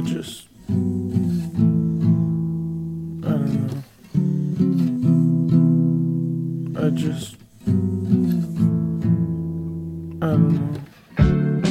I just. I don't know. I just. I don't know.